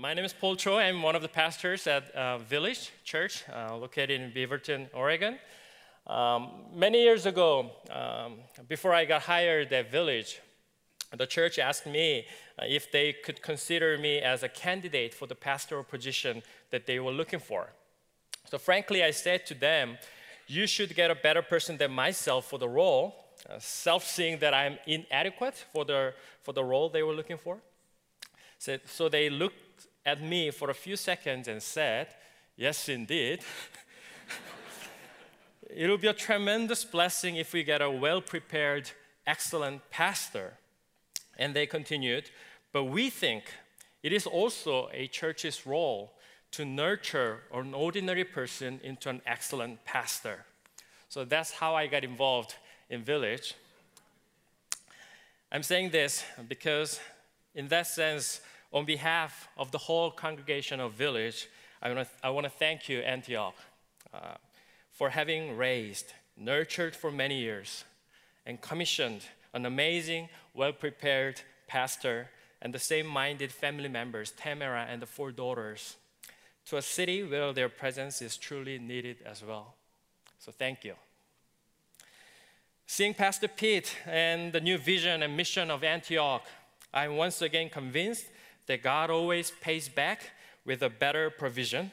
My name is Paul Cho. I'm one of the pastors at uh, Village Church, uh, located in Beaverton, Oregon. Um, many years ago, um, before I got hired at Village, the church asked me uh, if they could consider me as a candidate for the pastoral position that they were looking for. So, frankly, I said to them, You should get a better person than myself for the role, uh, self seeing that I'm inadequate for the, for the role they were looking for. So, so they looked at me for a few seconds and said, Yes, indeed. It'll be a tremendous blessing if we get a well prepared, excellent pastor. And they continued, But we think it is also a church's role to nurture an ordinary person into an excellent pastor. So that's how I got involved in Village. I'm saying this because, in that sense, on behalf of the whole congregation of Village, I want to, thank you, Antioch, uh, for having raised, nurtured for many years, and commissioned an amazing, well prepared pastor and the same minded family members, Tamara and the four daughters, to a city where their presence is truly needed as well. So thank you. Seeing Pastor Pete and the new vision and mission of Antioch, I'm once again convinced that God always pays back with a better provision.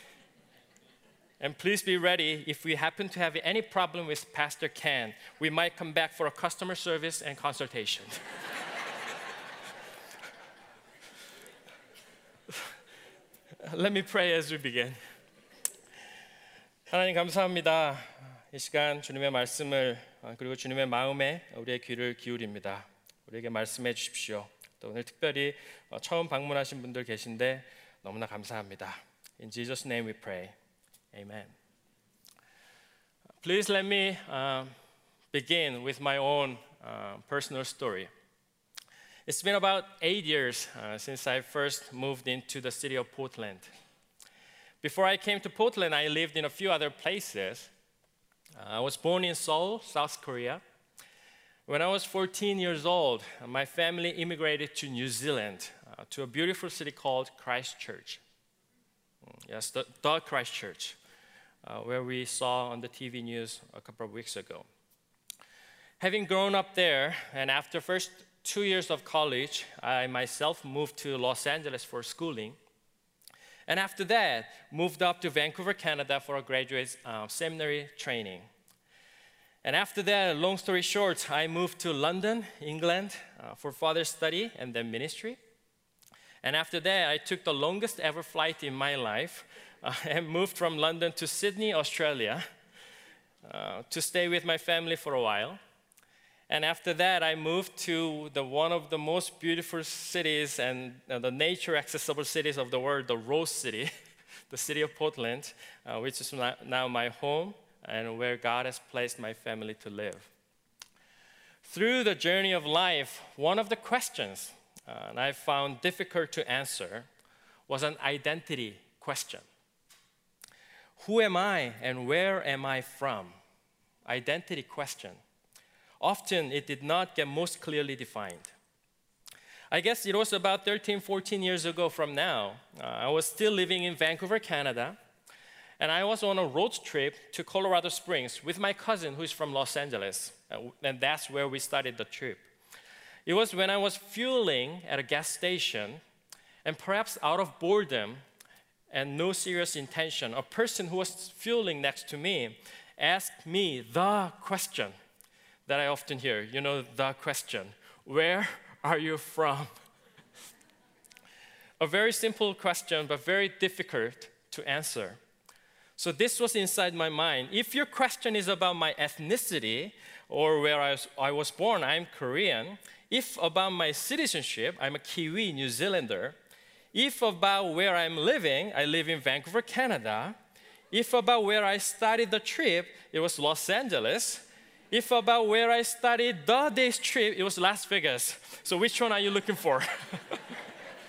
and please be ready if we happen to have any problem with Pastor Ken, we might come back for a customer service and consultation. Let me pray as we begin. 하나님 감사합니다. 이 시간 주님의 말씀을 그리고 주님의 마음에 우리의 귀를 기울입니다. 우리에게 말씀해 주십시오. 또 오늘 특별히 처음 방문하신 분들 계신데 너무나 감사합니다. In Jesus' name we pray. Amen. Please let me uh, begin with my own uh, personal story. It's been about eight years uh, since I first moved into the city of Portland. Before I came to Portland, I lived in a few other places. I was born in Seoul, South Korea. When I was 14 years old, my family immigrated to New Zealand, uh, to a beautiful city called Christchurch. Mm, yes, the, the Christchurch, uh, where we saw on the TV news a couple of weeks ago. Having grown up there, and after first two years of college, I myself moved to Los Angeles for schooling. And after that, moved up to Vancouver, Canada for a graduate uh, seminary training. And after that, long story short, I moved to London, England, uh, for further study and then ministry. And after that, I took the longest ever flight in my life uh, and moved from London to Sydney, Australia, uh, to stay with my family for a while. And after that, I moved to the, one of the most beautiful cities and uh, the nature accessible cities of the world, the Rose City, the city of Portland, uh, which is now my home and where God has placed my family to live. Through the journey of life, one of the questions uh, I found difficult to answer was an identity question. Who am I and where am I from? Identity question. Often it did not get most clearly defined. I guess it was about 13, 14 years ago from now. Uh, I was still living in Vancouver, Canada, and I was on a road trip to Colorado Springs with my cousin who's from Los Angeles. Uh, and that's where we started the trip. It was when I was fueling at a gas station, and perhaps out of boredom and no serious intention, a person who was fueling next to me asked me the question that I often hear. You know, the question Where are you from? a very simple question, but very difficult to answer. So this was inside my mind. If your question is about my ethnicity or where I was, I was born, I'm Korean. If about my citizenship, I'm a Kiwi New Zealander. If about where I'm living, I live in Vancouver, Canada. If about where I started the trip, it was Los Angeles. If about where I started the day's trip, it was Las Vegas. So which one are you looking for?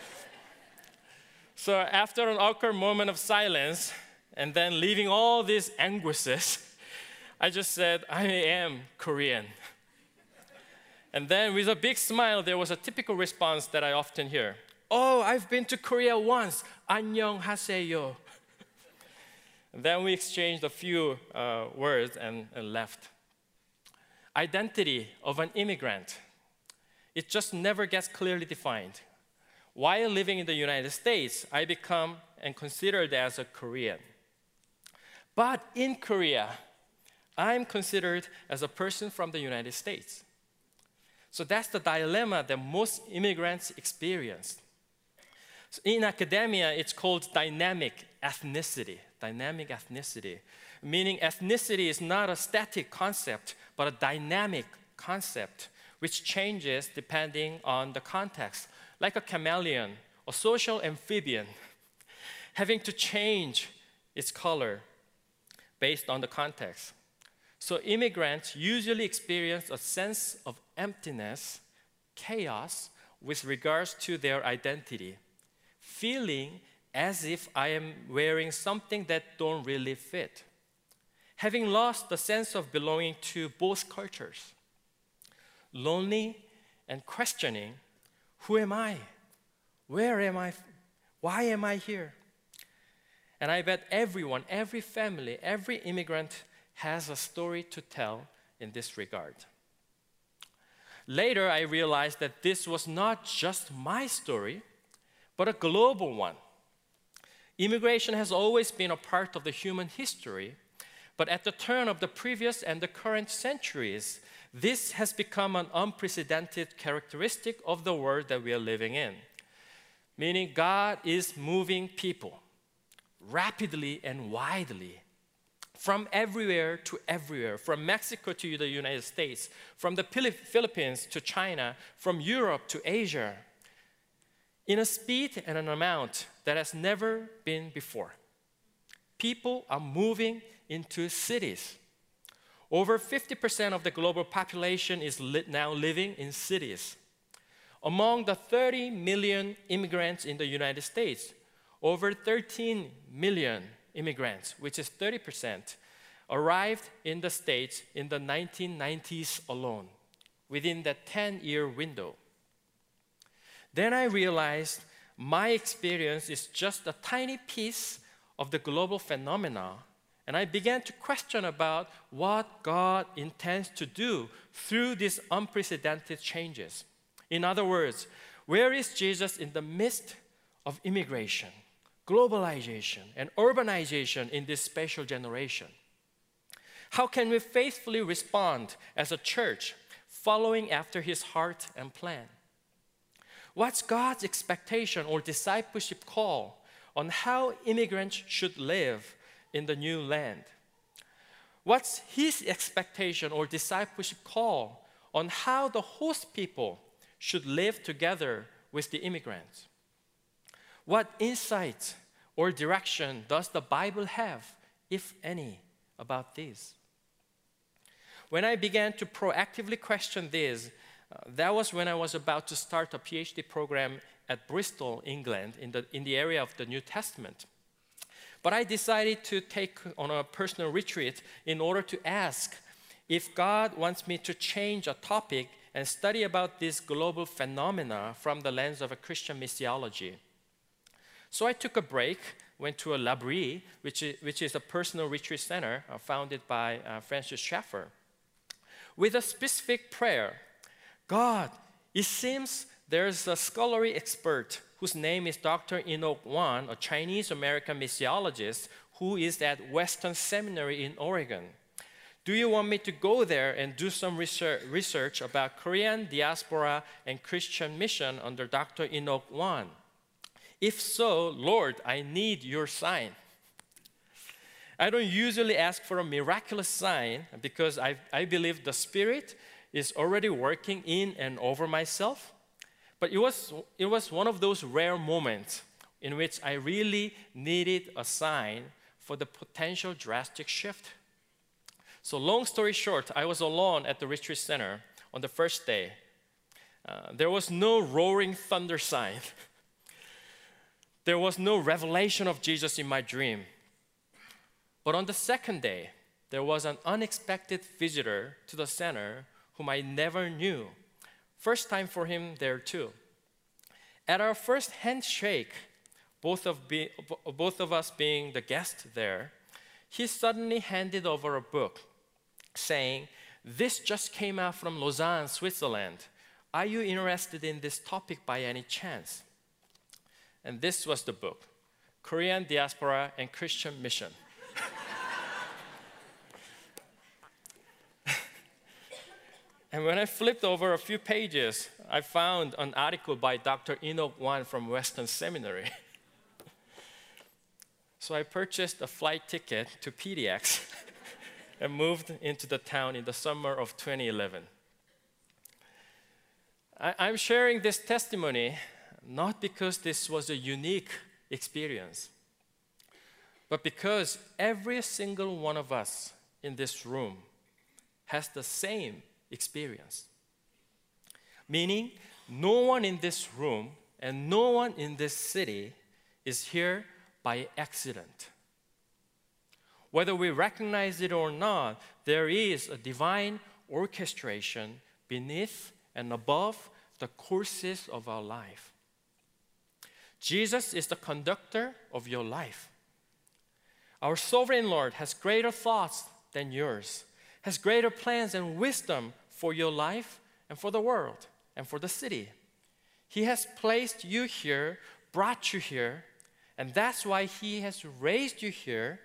so after an awkward moment of silence, and then leaving all these anguishes, I just said, I am Korean. And then with a big smile, there was a typical response that I often hear Oh, I've been to Korea once. 안녕 하세요. then we exchanged a few uh, words and, and left. Identity of an immigrant. It just never gets clearly defined. While living in the United States, I become and considered as a Korean. But in Korea, I'm considered as a person from the United States. So that's the dilemma that most immigrants experience. So in academia, it's called dynamic ethnicity. Dynamic ethnicity, meaning ethnicity is not a static concept, but a dynamic concept which changes depending on the context, like a chameleon, a social amphibian, having to change its color based on the context. So immigrants usually experience a sense of emptiness, chaos with regards to their identity, feeling as if I am wearing something that don't really fit. Having lost the sense of belonging to both cultures, lonely and questioning, who am I? Where am I? Why am I here? And I bet everyone, every family, every immigrant has a story to tell in this regard. Later, I realized that this was not just my story, but a global one. Immigration has always been a part of the human history, but at the turn of the previous and the current centuries, this has become an unprecedented characteristic of the world that we are living in. Meaning, God is moving people rapidly and widely from everywhere to everywhere, from Mexico to the United States, from the Philippines to China, from Europe to Asia, in a speed and an amount that has never been before. People are moving into cities. Over 50% of the global population is now living in cities. Among the 30 million immigrants in the United States, over 13 million immigrants, which is 30%, arrived in the States in the 1990s alone, within that 10 year window. Then I realized my experience is just a tiny piece of the global phenomena, and I began to question about what God intends to do through these unprecedented changes. In other words, where is Jesus in the midst of immigration? Globalization, and urbanization in this special generation? How can we faithfully respond as a church following after his heart and plan? What's God's expectation or discipleship call on how immigrants should live in the new land? What's his expectation or discipleship call on how the host people should live together with the immigrants? What insight or direction does the Bible have, if any, about this? When I began to proactively question this, uh, that was when I was about to start a PhD program at Bristol, England, in the, in the area of the New Testament. But I decided to take on a personal retreat in order to ask if God wants me to change a topic and study about this global phenomena from the lens of a Christian missiology. So I took a break, went to a L'Abri, which is, which is a personal retreat center uh, founded by uh, Francis Schaeffer, with a specific prayer God, it seems there's a scholarly expert whose name is Dr. Enoch Wan, a Chinese American missiologist who is at Western Seminary in Oregon. Do you want me to go there and do some research, research about Korean diaspora and Christian mission under Dr. Enoch Wan? If so, Lord, I need your sign. I don't usually ask for a miraculous sign because I, I believe the Spirit is already working in and over myself. But it was, it was one of those rare moments in which I really needed a sign for the potential drastic shift. So, long story short, I was alone at the retreat center on the first day. Uh, there was no roaring thunder sign. There was no revelation of Jesus in my dream. But on the second day, there was an unexpected visitor to the center whom I never knew. First time for him there too. At our first handshake, both of, be, both of us being the guest there, he suddenly handed over a book saying, This just came out from Lausanne, Switzerland. Are you interested in this topic by any chance? And this was the book Korean Diaspora and Christian Mission. and when I flipped over a few pages, I found an article by Dr. Enoch Wan from Western Seminary. so I purchased a flight ticket to PDX and moved into the town in the summer of 2011. I, am sharing this testimony not because this was a unique experience, but because every single one of us in this room has the same experience. Meaning, no one in this room and no one in this city is here by accident. Whether we recognize it or not, there is a divine orchestration beneath and above the courses of our life. Jesus is the conductor of your life. Our sovereign Lord has greater thoughts than yours, has greater plans and wisdom for your life and for the world and for the city. He has placed you here, brought you here, and that's why He has raised you here.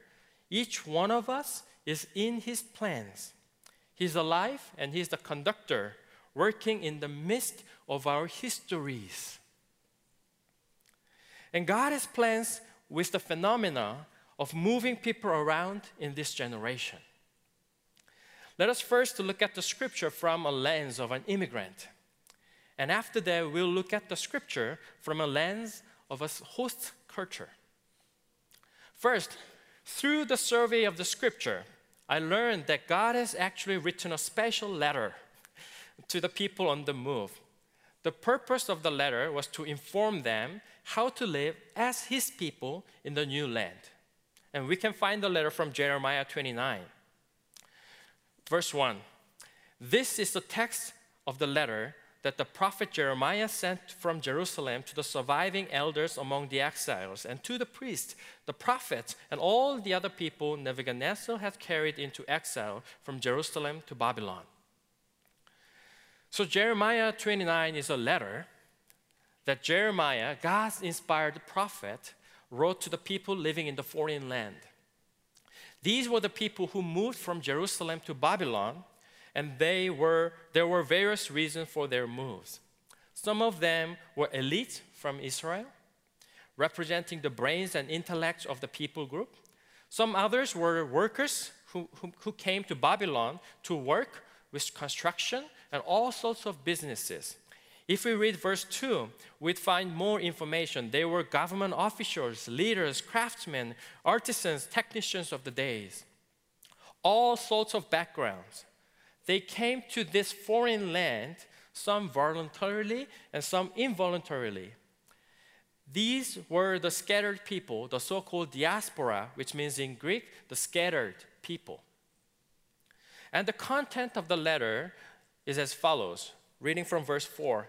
Each one of us is in His plans. He's alive and He's the conductor, working in the midst of our histories. And God has plans with the phenomena of moving people around in this generation. Let us first look at the scripture from a lens of an immigrant. And after that, we'll look at the scripture from a lens of a host culture. First, through the survey of the scripture, I learned that God has actually written a special letter to the people on the move. The purpose of the letter was to inform them how to live as his people in the new land. And we can find the letter from Jeremiah 29. Verse 1 This is the text of the letter that the prophet Jeremiah sent from Jerusalem to the surviving elders among the exiles and to the priests, the prophets, and all the other people Nebuchadnezzar had carried into exile from Jerusalem to Babylon. So, Jeremiah 29 is a letter that Jeremiah, God's inspired prophet, wrote to the people living in the foreign land. These were the people who moved from Jerusalem to Babylon, and they were, there were various reasons for their moves. Some of them were elite from Israel, representing the brains and intellect of the people group. Some others were workers who, who, who came to Babylon to work with construction and all sorts of businesses. If we read verse 2, we'd find more information. They were government officials, leaders, craftsmen, artisans, technicians of the days. All sorts of backgrounds. They came to this foreign land, some voluntarily and some involuntarily. These were the scattered people, the so called diaspora, which means in Greek, the scattered people. And the content of the letter is as follows reading from verse 4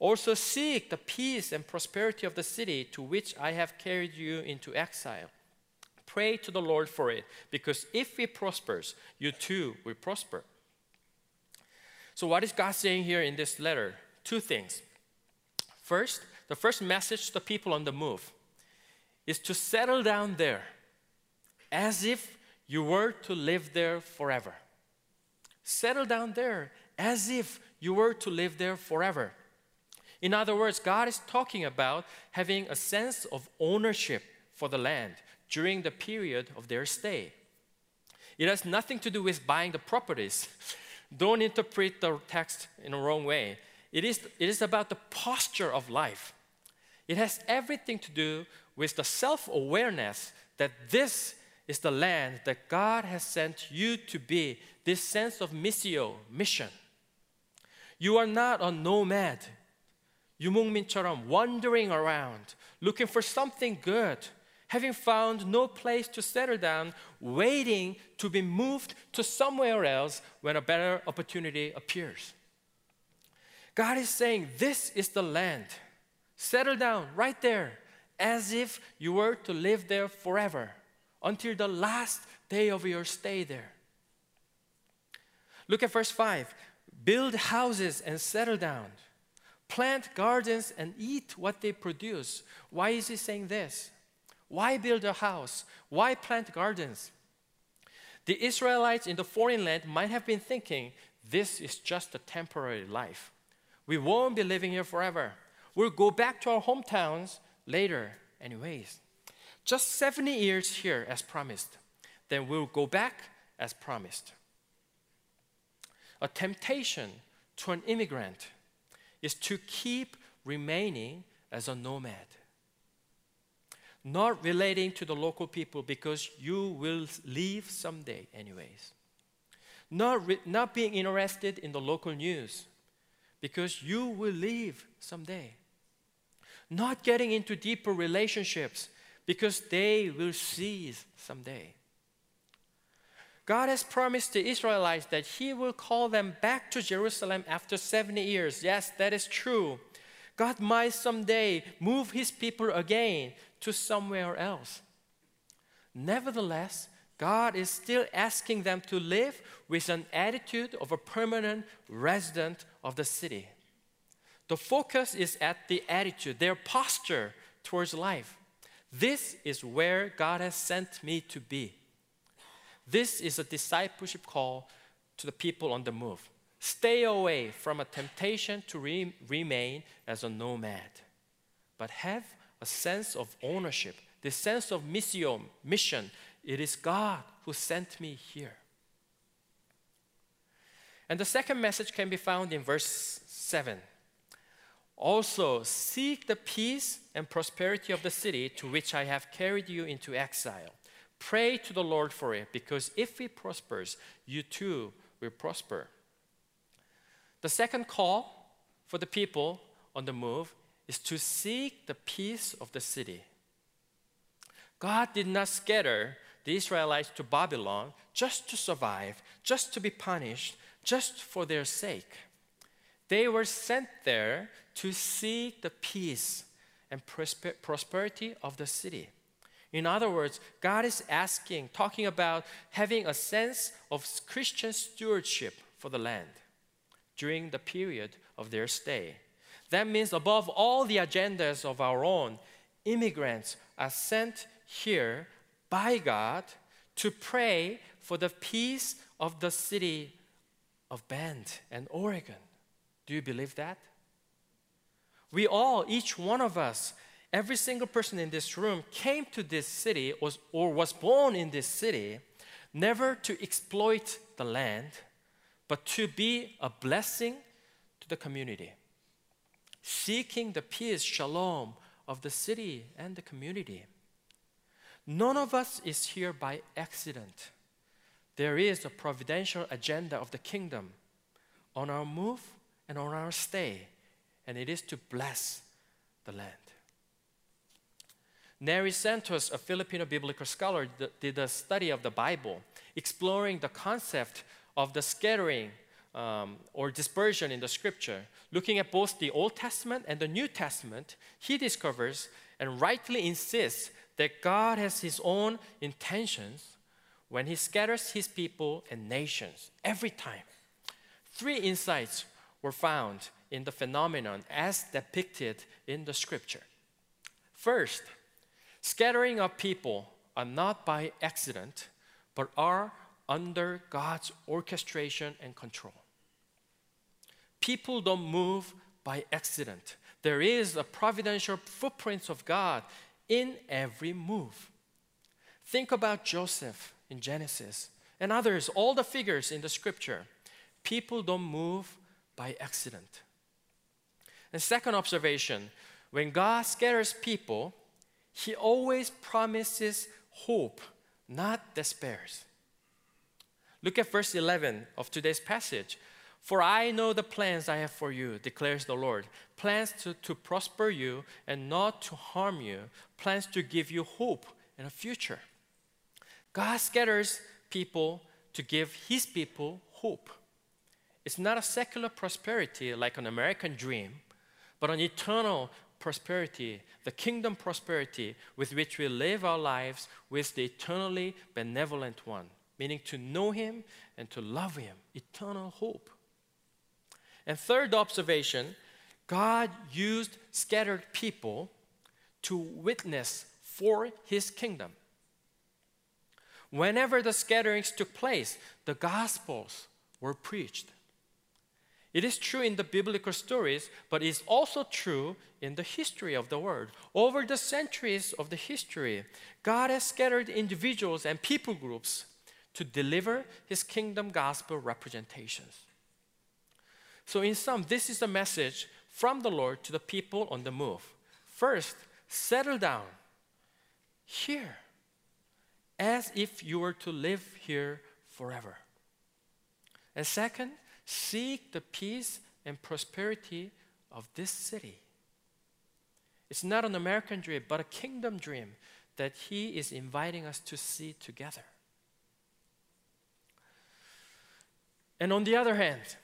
Also, seek the peace and prosperity of the city to which I have carried you into exile. Pray to the Lord for it, because if it prospers, you too will prosper. So, what is God saying here in this letter? Two things. First, the first message to the people on the move is to settle down there as if you were to live there forever. Settle down there as if you were to live there forever. In other words, God is talking about having a sense of ownership for the land during the period of their stay. It has nothing to do with buying the properties. Don't interpret the text in a wrong way. It is, it is about the posture of life. It has everything to do with the self awareness that this is the land that God has sent you to be. This sense of missio, mission. You are not a nomad. 유목민처럼 wandering around, looking for something good, having found no place to settle down, waiting to be moved to somewhere else when a better opportunity appears. God is saying, This is the land. Settle down right there, as if you were to live there forever until the last day of your stay there. Look at verse 5 build houses and settle down, plant gardens and eat what they produce. Why is he saying this? Why build a house? Why plant gardens? The Israelites in the foreign land might have been thinking, this is just a temporary life. We won't be living here forever. We'll go back to our hometowns later, anyways. Just 70 years here as promised. Then we'll go back as promised. A temptation to an immigrant is to keep remaining as a nomad. Not relating to the local people because you will leave someday, anyways. Not, re- not being interested in the local news because you will leave someday. Not getting into deeper relationships because they will cease someday. God has promised the Israelites that He will call them back to Jerusalem after 70 years. Yes, that is true. God might someday move His people again to somewhere else. Nevertheless, God is still asking them to live with an attitude of a permanent resident of the city. The focus is at the attitude, their posture towards life. This is where God has sent me to be. This is a discipleship call to the people on the move. Stay away from a temptation to re- remain as a nomad, but have a sense of ownership, the sense of mission, mission. It is God who sent me here. And the second message can be found in verse 7. Also, seek the peace and prosperity of the city to which I have carried you into exile. Pray to the Lord for it, because if it prospers, you too will prosper. The second call for the people on the move is to seek the peace of the city. God did not scatter the Israelites to Babylon just to survive, just to be punished, just for their sake. They were sent there to seek the peace and prosperity of the city. In other words, God is asking, talking about having a sense of Christian stewardship for the land during the period of their stay. That means, above all the agendas of our own, immigrants are sent here by God to pray for the peace of the city of Bend and Oregon. Do you believe that? We all, each one of us, every single person in this room came to this city or was born in this city never to exploit the land, but to be a blessing to the community, seeking the peace, shalom of the city and the community. None of us is here by accident. There is a providential agenda of the kingdom on our move and on our stay, and it is to bless the land. Narry Santos, a Filipino biblical scholar, did a study of the Bible, exploring the concept of the scattering um, or dispersion in the scripture. Looking at both the Old Testament and the New Testament, he discovers and rightly insists that God has his own intentions when he scatters his people and nations every time. Three insights were found in the phenomenon as depicted in the scripture. First, scattering of people are not by accident, but are under God's orchestration and control. People don't move by accident. There is a providential footprint of God in every move. Think about Joseph in Genesis and others, all the figures in the scripture. People don't move by accident. And second observation when God scatters people, He always promises hope not despairs. Look at verse 11 of today's passage. For I know the plans I have for you, declares the Lord plans to, to prosper you and not to harm you, plans to give you hope and a future. God scatters people to give his people hope. It's not a secular prosperity like an American dream, but an eternal prosperity, the kingdom prosperity with which we live our lives with the eternally benevolent one, meaning to know him and to love him, eternal hope. And third observation God used scattered people to witness for his kingdom. Whenever the scatterings took place, the gospels were preached. It is true in the biblical stories, but it's also true in the history of the world. Over the centuries of the history, God has scattered individuals and people groups to deliver his kingdom gospel representations. So, in sum, this is a message from the Lord to the people on the move. First, settle down here as if you were to live here forever. And second, seek the peace and prosperity of this city. It's not an American dream, but a kingdom dream that He is inviting us to see together. And on the other hand,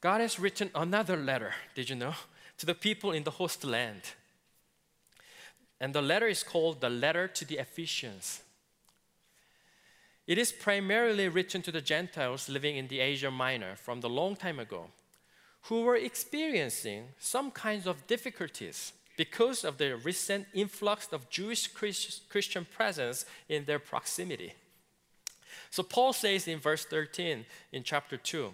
God has written another letter, did you know, to the people in the host land. And the letter is called the Letter to the Ephesians. It is primarily written to the Gentiles living in the Asia Minor from the long time ago, who were experiencing some kinds of difficulties because of the recent influx of Jewish Christian presence in their proximity. So Paul says in verse 13 in chapter 2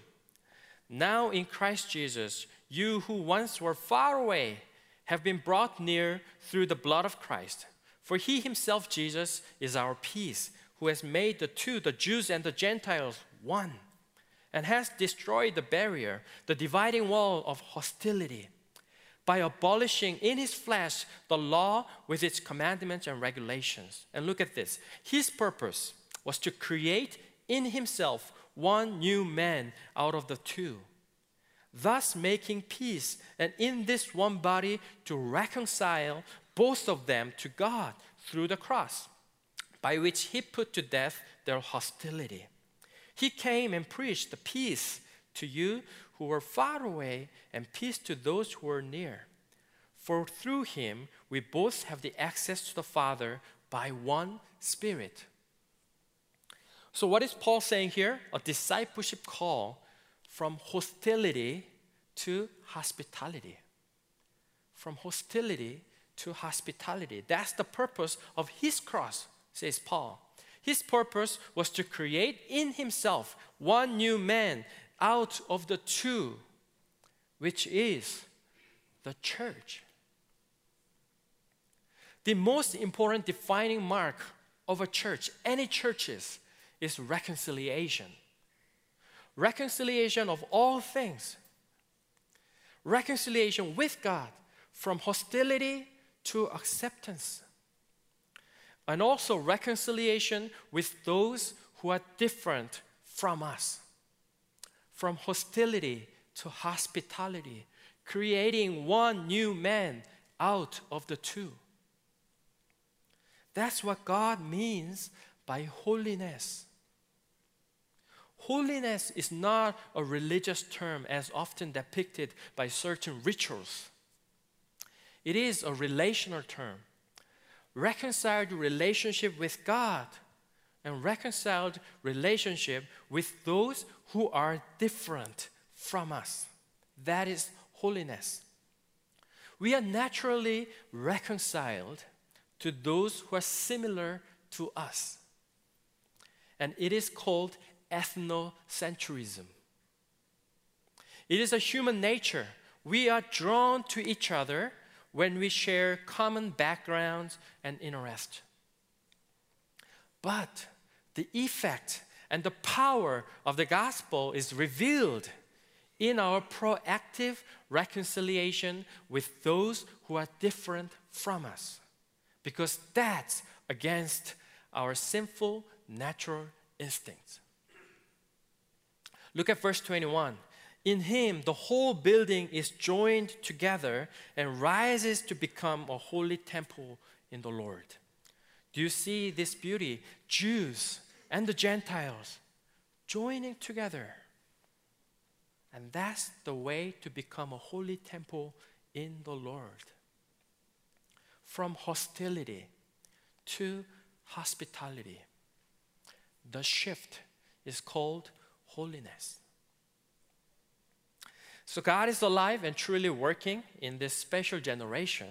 Now in Christ Jesus, you who once were far away have been brought near through the blood of Christ. For he himself, Jesus, is our peace who has made the two, the Jews and the Gentiles, one, and has destroyed the barrier, the dividing wall of hostility, by abolishing in his flesh the law with its commandments and regulations. And look at this his purpose was to create in himself one new man out of the two, thus making peace, and in this one body to reconcile both of them to God through the cross by which he put to death their hostility. He came and preached the peace to you who were far away and peace to those who were near. For through him we both have the access to the Father by one Spirit. So, what is Paul saying here? A discipleship call from hostility to hospitality. From hostility to hospitality. That's the purpose of his cross says Paul. His purpose was to create in himself one new man out of the two, which is the church. The most important defining mark of a church, any churches, is reconciliation. Reconciliation of all things. Reconciliation with God from hostility to acceptance and also reconciliation with those who are different from us. From hostility to hospitality, creating one new man out of the two. That's what God means by holiness. Holiness is not a religious term as often depicted by certain rituals. It is a relational term reconciled relationship with God and reconciled relationship with those who are different from us. That is holiness. We are naturally reconciled to those who are similar to us. And it is called ethnocentrism. It is a human nature. We are drawn to each other when we share common backgrounds and interests. But the effect and the power of the gospel is revealed in our proactive reconciliation with those who are different from us, because that's against our sinful natural instincts. Look at verse 21. In him, the whole building is joined together and rises to become a holy temple in the Lord. Do you see this beauty? Jews and the Gentiles joining together. And that's the way to become a holy temple in the Lord. From hostility to hospitality. The shift is called holiness. So God is alive and truly working in this special generation.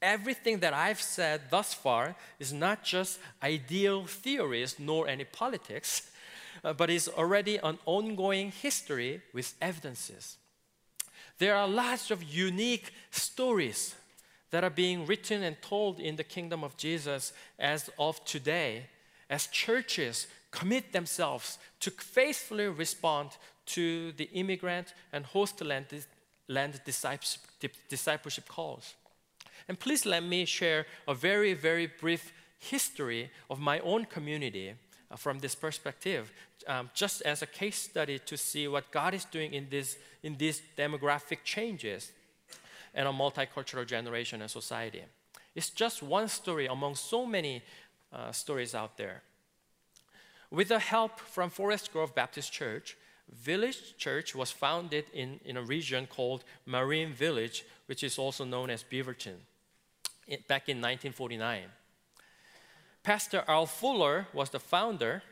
Everything that I've said thus far is not just ideal theories nor any politics, uh, but is already an ongoing history with evidences. There are lots of unique stories that are being written and told in the kingdom of Jesus as of today, as churches commit themselves to faithfully respond to the immigrant and host land, land discipleship calls. And please let me share a very, very brief history of my own community uh, from this perspective, um, just as a case study to see what God is doing in, this, in these demographic changes and a multicultural generation and society. It's just one story among so many uh, stories out there. With the help from Forest Grove Baptist Church, Village Church was founded in, in a region called Marine Village, which is also known as Beaverton, back in 1949. Pastor Al Fuller was the founder,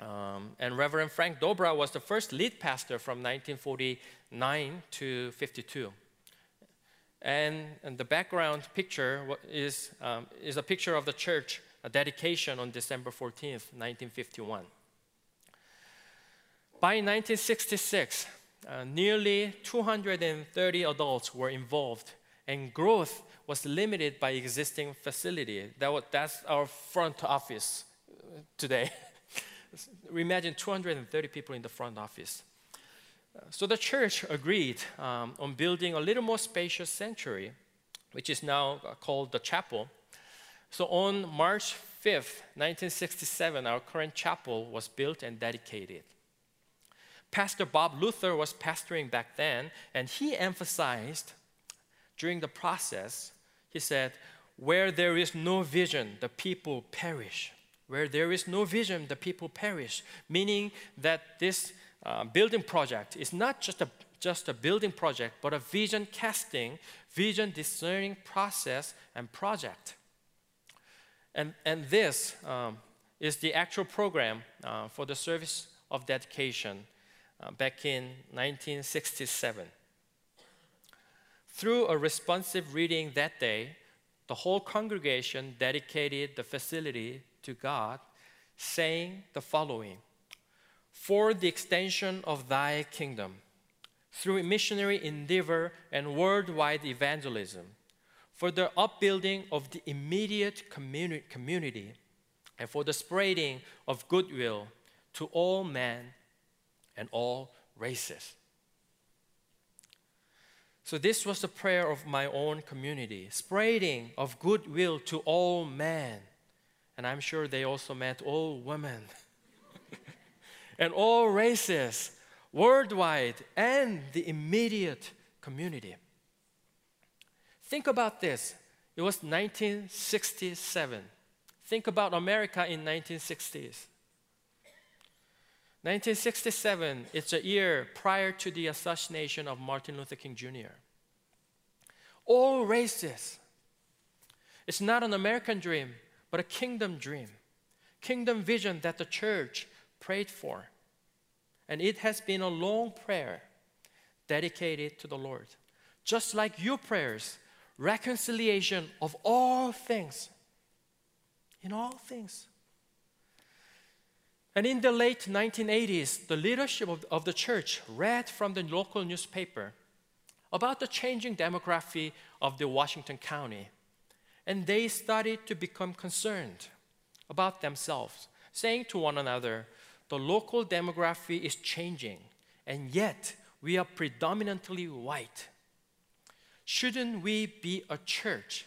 um, and Reverend Frank Dobra was the first lead pastor from 1949 to 52. And, and the background picture is, um, is a picture of the church a dedication on December 14th, 1951. By 1966, uh, nearly 230 adults were involved, and growth was limited by existing facility. That was, that's our front office uh, today. Imagine 230 people in the front office. Uh, so the church agreed um, on building a little more spacious sanctuary, which is now uh, called the chapel. So on March 5th, 1967, our current chapel was built and dedicated. Pastor Bob Luther was pastoring back then, and he emphasized during the process, he said, Where there is no vision, the people perish. Where there is no vision, the people perish. Meaning that this uh, building project is not just a, just a building project, but a vision casting, vision discerning process and project. And, and this um, is the actual program uh, for the service of dedication uh, back in 1967. Through a responsive reading that day, the whole congregation dedicated the facility to God, saying the following For the extension of thy kingdom, through missionary endeavor and worldwide evangelism, for the upbuilding of the immediate communi- community and for the spreading of goodwill to all men and all races. So, this was the prayer of my own community spreading of goodwill to all men. And I'm sure they also meant all women and all races worldwide and the immediate community. Think about this. It was 1967. Think about America in 1960s. 1967, it's a year prior to the assassination of Martin Luther King Jr. All races. It's not an American dream, but a kingdom dream. Kingdom vision that the church prayed for. And it has been a long prayer dedicated to the Lord. Just like your prayers reconciliation of all things. In all things. And in the late 1980s, the leadership of, of the church read from the local newspaper about the changing demography of the Washington County. And they started to become concerned about themselves, saying to one another, the local demography is changing, and yet we are predominantly white. Shouldn't we be a church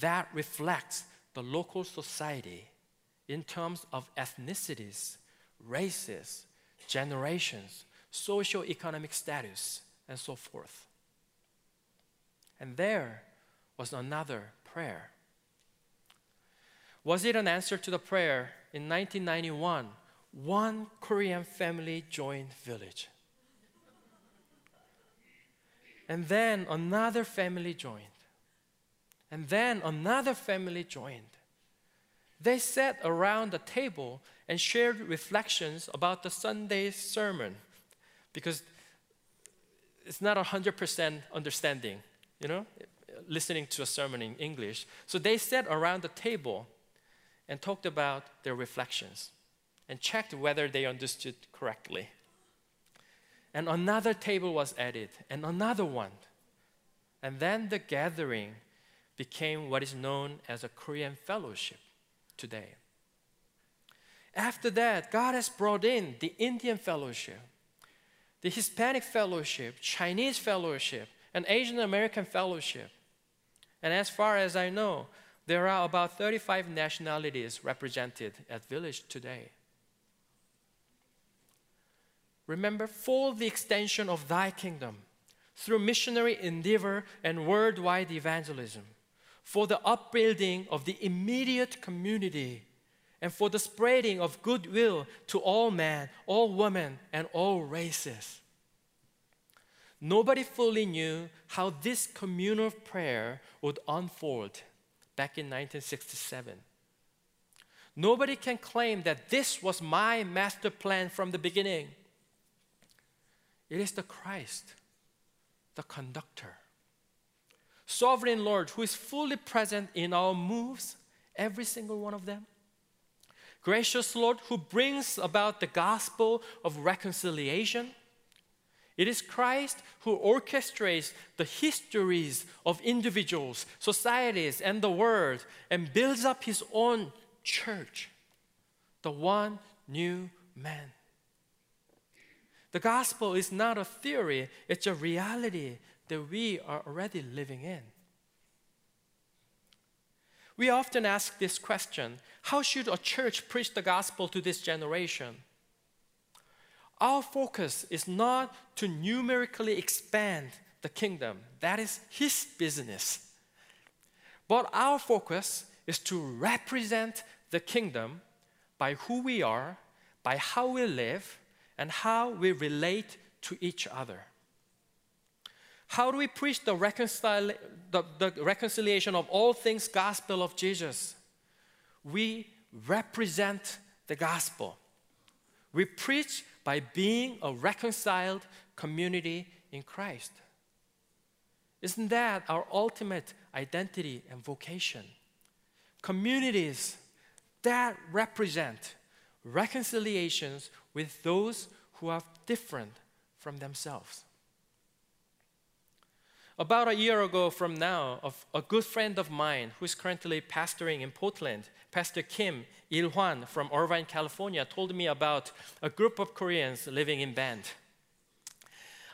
that reflects the local society in terms of ethnicities, races, generations, socio-economic status, and so forth. And there was another prayer. Was it an answer to the prayer in 1991? One Korean family joined village. And then another family joined. And then another family joined. They sat around the table and shared reflections about the Sunday sermon because it's not 100% understanding, you know, listening to a sermon in English. So they sat around the table and talked about their reflections and checked whether they understood correctly. And another table was added, and another one. And then the gathering became what is known as a Korean fellowship today. After that, God has brought in the Indian fellowship, the Hispanic fellowship, Chinese fellowship, and Asian American fellowship. And as far as I know, there are about 35 nationalities represented at Village today. Remember, for the extension of thy kingdom, through missionary endeavor and worldwide evangelism, for the upbuilding of the immediate community, and for the spreading of goodwill to all men, all women, and all races. Nobody fully knew how this communal prayer would unfold back in 1967. Nobody can claim that this was my master plan from the beginning. It is the Christ, the conductor, sovereign Lord who is fully present in our moves, every single one of them. Gracious Lord who brings about the gospel of reconciliation it is Christ who orchestrates the histories of individuals, societies, and the world and builds up his own church, the one new man. The gospel is not a theory, it's a reality that we are already living in. We often ask this question How should a church preach the gospel to this generation? Our focus is not to numerically expand the kingdom, that is His business. But our focus is to represent the kingdom by who we are, by how we live, and how we relate to each other. How do we preach the, reconcil- the, the reconciliation of all things gospel of Jesus? We represent the gospel. We preach by being a reconciled community in Christ. Isn't that our ultimate identity and vocation? Communities that represent reconciliations with those who are different from themselves. About a year ago from now, a good friend of mine who's currently pastoring in Portland, Pastor Kim Il-hwan from Irvine, California, told me about a group of Koreans living in Bend.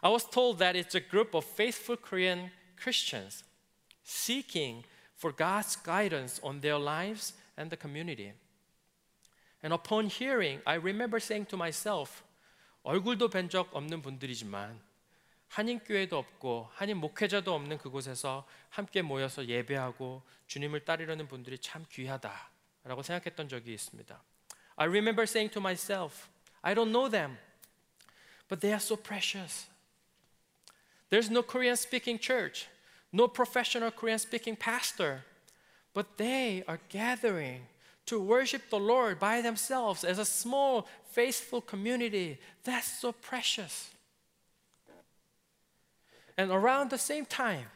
I was told that it's a group of faithful Korean Christians seeking for God's guidance on their lives and the community. And upon hearing, I remember saying to myself, 얼굴도 뵌 적 없는 분들이지만 한인교회도 없고 한인 목회자도 없는 그곳에서 함께 모여서 예배하고 주님을 따르려는 분들이 참 귀하다라고 생각했던 적이 있습니다. I remember saying to myself, I don't know them, but they are so precious. There's no Korean speaking church, no professional Korean speaking pastor, but they are gathering to worship the Lord by themselves as a small, faithful community. That's so precious. And around the same time,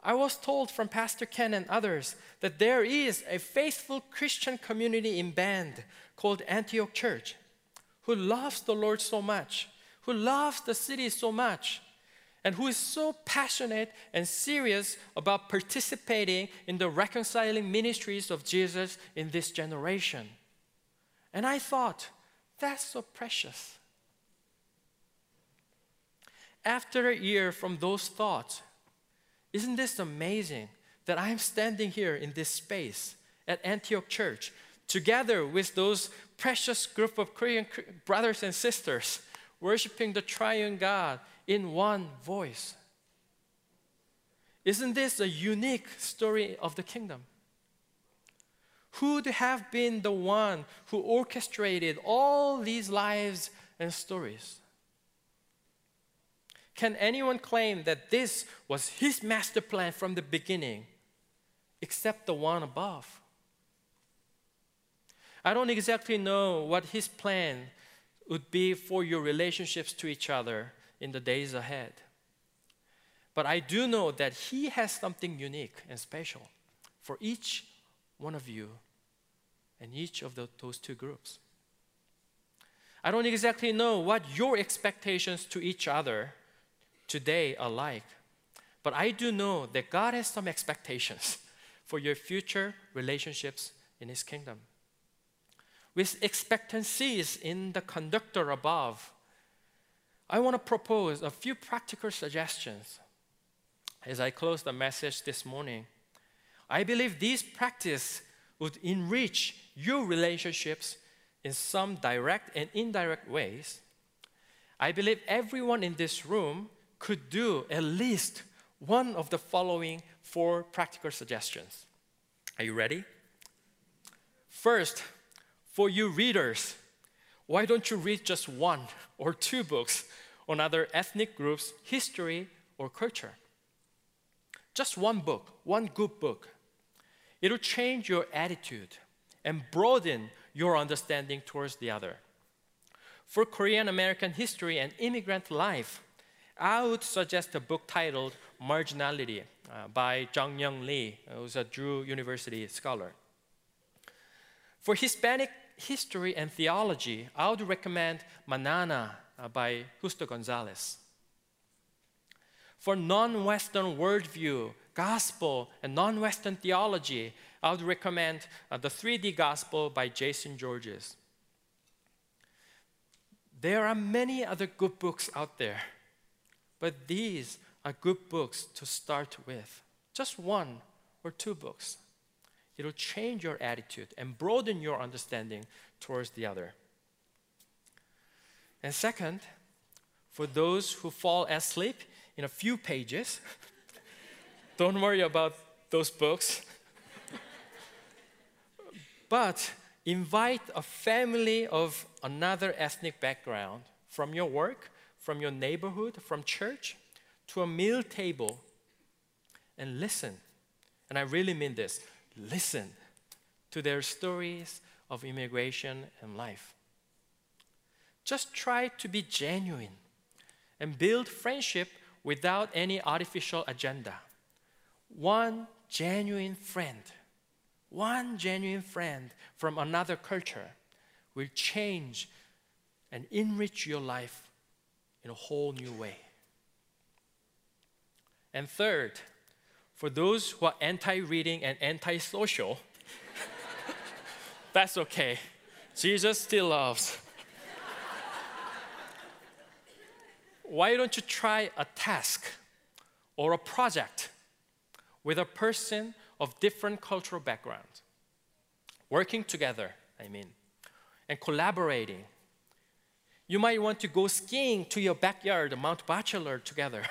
I was told from Pastor Ken and others that there is a faithful Christian community in Bend called Antioch Church who loves the Lord so much, who loves the city so much, and who is so passionate and serious about participating in the reconciling ministries of Jesus in this generation. And I thought, that's so precious. After a year from those thoughts, isn't this amazing that I'm standing here in this space at Antioch Church together with those precious group of Korean brothers and sisters, worshiping the triune God in one voice. Isn't this a unique story of the kingdom? Who'd have been the one who orchestrated all these lives and stories? Can anyone claim that this was his master plan from the beginning, except the one above? I don't exactly know what his plan would be for your relationships to each other in the days ahead. But I do know that he has something unique and special for each one of you and each of the, those two groups. I don't exactly know what your expectations to each other today alike. but I do know that God has some expectations for your future relationships in His kingdom. With expectancies in the conductor above, I want to propose a few practical suggestions as I close the message this morning. I believe these practices would enrich your relationships in some direct and indirect ways. I believe everyone in this room could do at least one of the following four practical suggestions. Are you ready? First, for you readers, why don't you read just one or two books on other ethnic groups' history or culture? Just one book, one good book. It'll change your attitude and broaden your understanding towards the other. For Korean American history and immigrant life, I would suggest a book titled Marginality uh, by Jung Young Lee, who's a Drew University scholar. For Hispanic history and theology, I would recommend Mañana uh, by Justo Gonzalez. For non Western worldview, gospel, and non Western theology, I would recommend uh, The 3D Gospel by Jayson Georges. There are many other good books out there, but these are good books to start with. Just one or two books. It'll change your attitude and broaden your understanding towards the other. And second, for those who fall asleep in a few pages, don't worry about those books. but invite a family of another ethnic background from your work, from your neighborhood, from church to a meal table and listen. And I really mean this listen to their stories of immigration and life. Just try to be genuine and build friendship without any artificial agenda. One genuine friend, one genuine friend from another culture will change and enrich your life in a whole new way. And third, for those who are anti reading and anti social, that's okay. Jesus still loves. Why don't you try a task or a project with a person of different cultural background? Working together, I mean, and collaborating. You might want to go skiing to your backyard, Mount Bachelor, together.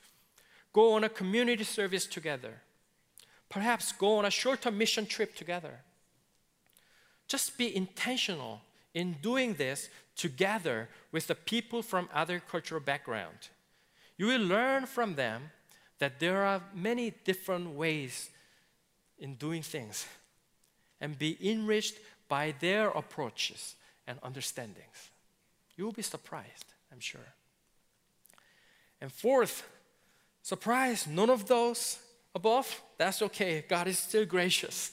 Go on a community service together. Perhaps go on a shorter mission trip together. Just be intentional in doing this together with the people from other cultural background. You will learn from them that there are many different ways in doing things and be enriched by their approaches and understandings. You will be surprised, I'm sure. And fourth, Surprise, none of those above? That's okay. God is still gracious.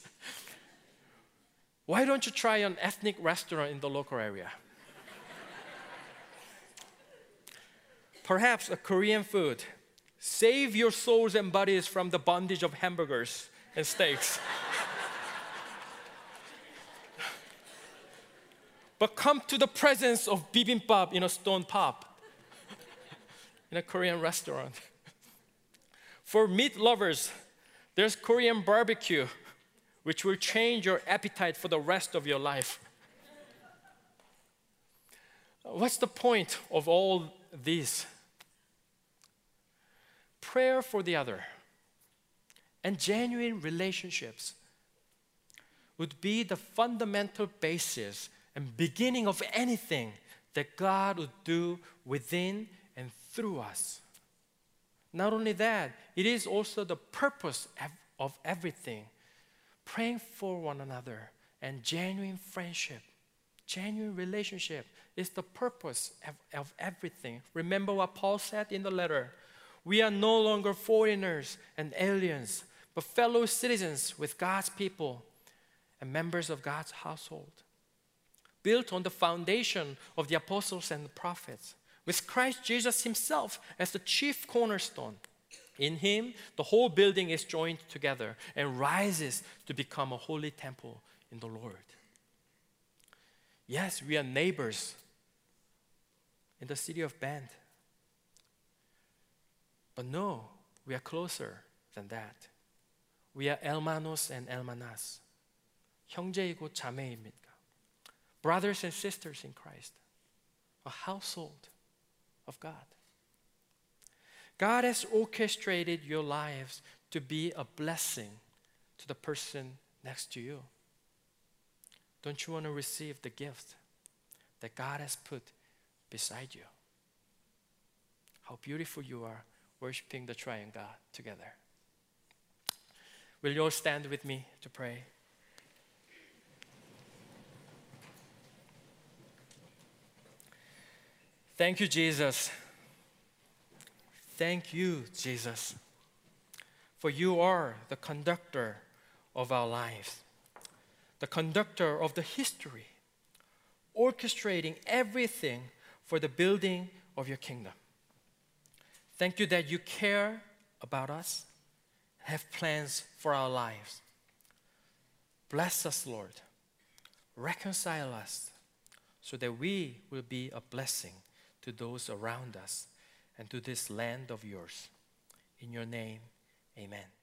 Why don't you try an ethnic restaurant in the local area? Perhaps a Korean food. Save your souls and bodies from the bondage of hamburgers and steaks. But come to the presence of bibimbap in a stone pop in a Korean restaurant. For meat lovers, there's Korean barbecue which will change your appetite for the rest of your life. What's the point of all this? Prayer for the other and genuine relationships would be the fundamental basis and beginning of anything that God would do within and through us. Not only that, it is also the purpose of everything. Praying for one another and genuine friendship, genuine relationship is the purpose of, of everything. Remember what Paul said in the letter we are no longer foreigners and aliens, but fellow citizens with God's people and members of God's household built on the foundation of the apostles and the prophets, with Christ Jesus himself as the chief cornerstone. In him, the whole building is joined together and rises to become a holy temple in the Lord. Yes, we are neighbors in the city of Bend. But no, we are closer than that. We are Hermanos and Hermanas. 형제이고 자매입니다. Brothers and sisters in Christ. A household of God. God has orchestrated your lives to be a blessing to the person next to you. Don't you want to receive the gift that God has put beside you? How beautiful you are worshiping the triune God together. Will you all stand with me to pray? Thank you, Jesus. Thank you, Jesus, for you are the conductor of our lives, the conductor of the history, orchestrating everything for the building of your kingdom. Thank you that you care about us, have plans for our lives. Bless us, Lord. Reconcile us so that we will be a blessing to those around us and to this land of yours. In your name, amen.